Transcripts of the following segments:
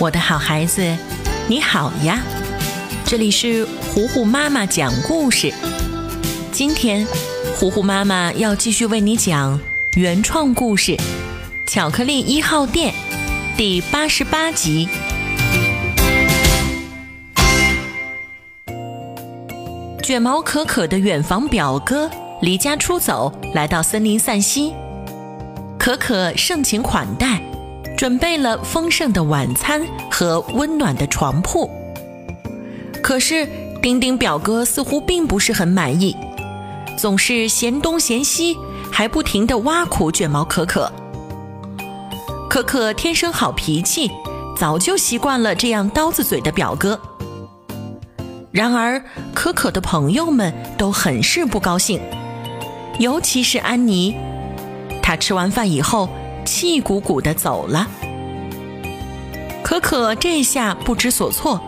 我的好孩子，你好呀！这里是糊糊妈妈讲故事。今天，糊糊妈妈要继续为你讲原创故事《巧克力一号店》第八十八集。卷毛可可的远房表哥离家出走，来到森林散心。可可盛情款待。准备了丰盛的晚餐和温暖的床铺，可是丁丁表哥似乎并不是很满意，总是嫌东嫌西，还不停地挖苦卷毛可可。可可天生好脾气，早就习惯了这样刀子嘴的表哥。然而可可的朋友们都很是不高兴，尤其是安妮，她吃完饭以后。气鼓鼓的走了，可可这下不知所措，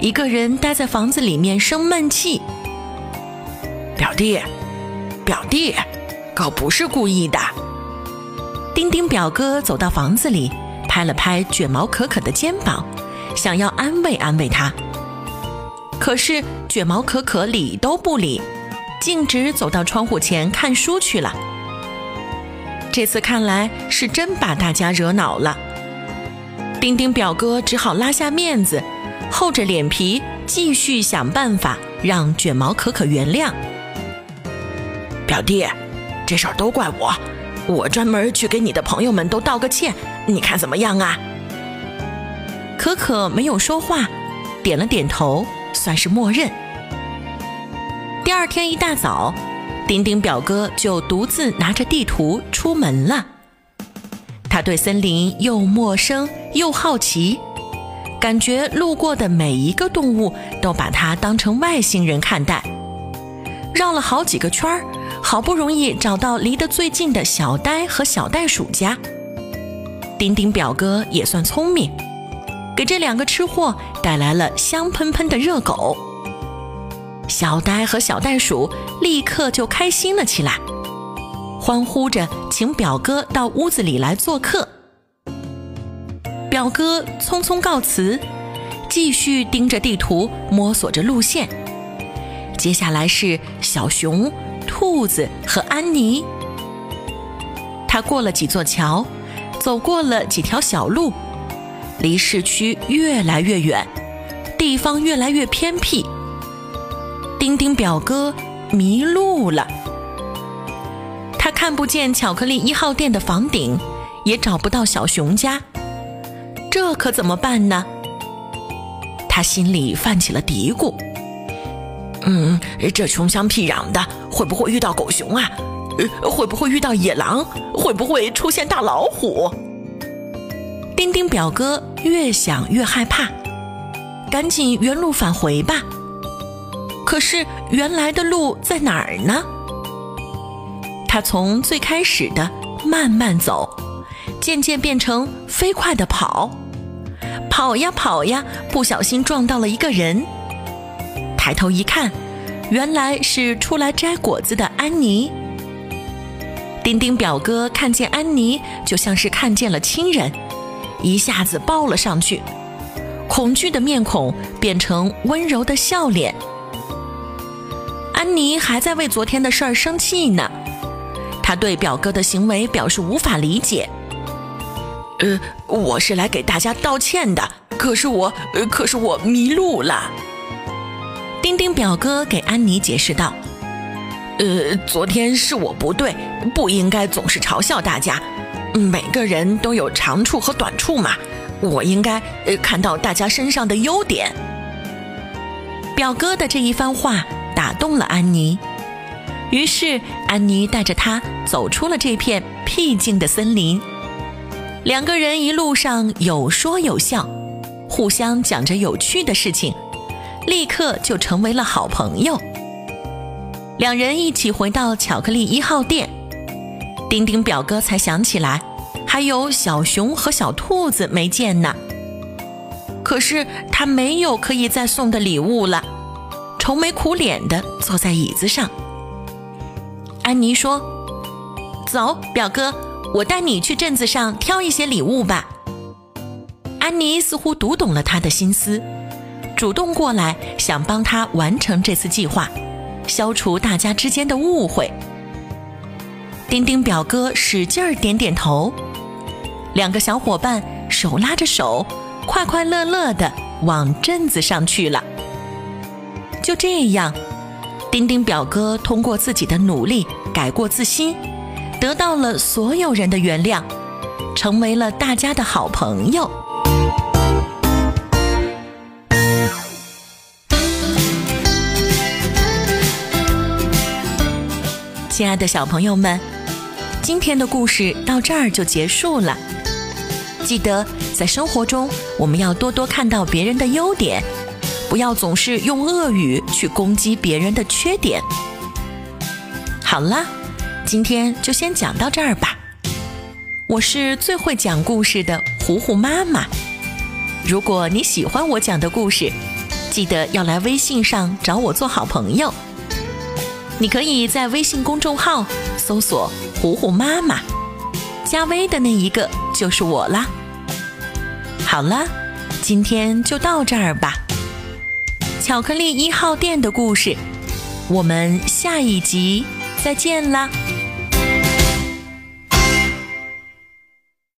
一个人待在房子里面生闷气。表弟，表弟，可不是故意的。丁丁表哥走到房子里，拍了拍卷毛可可的肩膀，想要安慰安慰他。可是卷毛可可理都不理，径直走到窗户前看书去了。这次看来是真把大家惹恼了，丁丁表哥只好拉下面子，厚着脸皮继续想办法让卷毛可可原谅。表弟，这事儿都怪我，我专门去给你的朋友们都道个歉，你看怎么样啊？可可没有说话，点了点头，算是默认。第二天一大早。丁丁表哥就独自拿着地图出门了。他对森林又陌生又好奇，感觉路过的每一个动物都把他当成外星人看待。绕了好几个圈儿，好不容易找到离得最近的小呆和小袋鼠家。丁丁表哥也算聪明，给这两个吃货带来了香喷喷的热狗。小呆和小袋鼠立刻就开心了起来，欢呼着请表哥到屋子里来做客。表哥匆匆告辞，继续盯着地图摸索着路线。接下来是小熊、兔子和安妮。他过了几座桥，走过了几条小路，离市区越来越远，地方越来越偏僻。丁丁表哥迷路了，他看不见巧克力一号店的房顶，也找不到小熊家，这可怎么办呢？他心里泛起了嘀咕：“嗯，这穷乡僻壤的，会不会遇到狗熊啊？会不会遇到野狼？会不会出现大老虎？”丁丁表哥越想越害怕，赶紧原路返回吧。可是原来的路在哪儿呢？他从最开始的慢慢走，渐渐变成飞快的跑，跑呀跑呀，不小心撞到了一个人。抬头一看，原来是出来摘果子的安妮。丁丁表哥看见安妮，就像是看见了亲人，一下子抱了上去，恐惧的面孔变成温柔的笑脸。安妮还在为昨天的事儿生气呢，她对表哥的行为表示无法理解。呃，我是来给大家道歉的，可是我，呃，可是我迷路了。丁丁表哥给安妮解释道：“呃，昨天是我不对，不应该总是嘲笑大家。每个人都有长处和短处嘛，我应该呃看到大家身上的优点。”表哥的这一番话。打动了安妮，于是安妮带着他走出了这片僻静的森林。两个人一路上有说有笑，互相讲着有趣的事情，立刻就成为了好朋友。两人一起回到巧克力一号店，丁丁表哥才想起来，还有小熊和小兔子没见呢。可是他没有可以再送的礼物了。愁眉苦脸的坐在椅子上，安妮说：“走，表哥，我带你去镇子上挑一些礼物吧。”安妮似乎读懂了他的心思，主动过来想帮他完成这次计划，消除大家之间的误会。丁丁表哥使劲儿点点头，两个小伙伴手拉着手，快快乐乐地往镇子上去了。就这样，丁丁表哥通过自己的努力改过自新，得到了所有人的原谅，成为了大家的好朋友。亲爱的小朋友们，今天的故事到这儿就结束了。记得在生活中，我们要多多看到别人的优点。不要总是用恶语去攻击别人的缺点。好了，今天就先讲到这儿吧。我是最会讲故事的糊糊妈妈。如果你喜欢我讲的故事，记得要来微信上找我做好朋友。你可以在微信公众号搜索“糊糊妈妈”，加微的那一个就是我啦。好了，今天就到这儿吧。巧克力一号店的故事，我们下一集再见啦！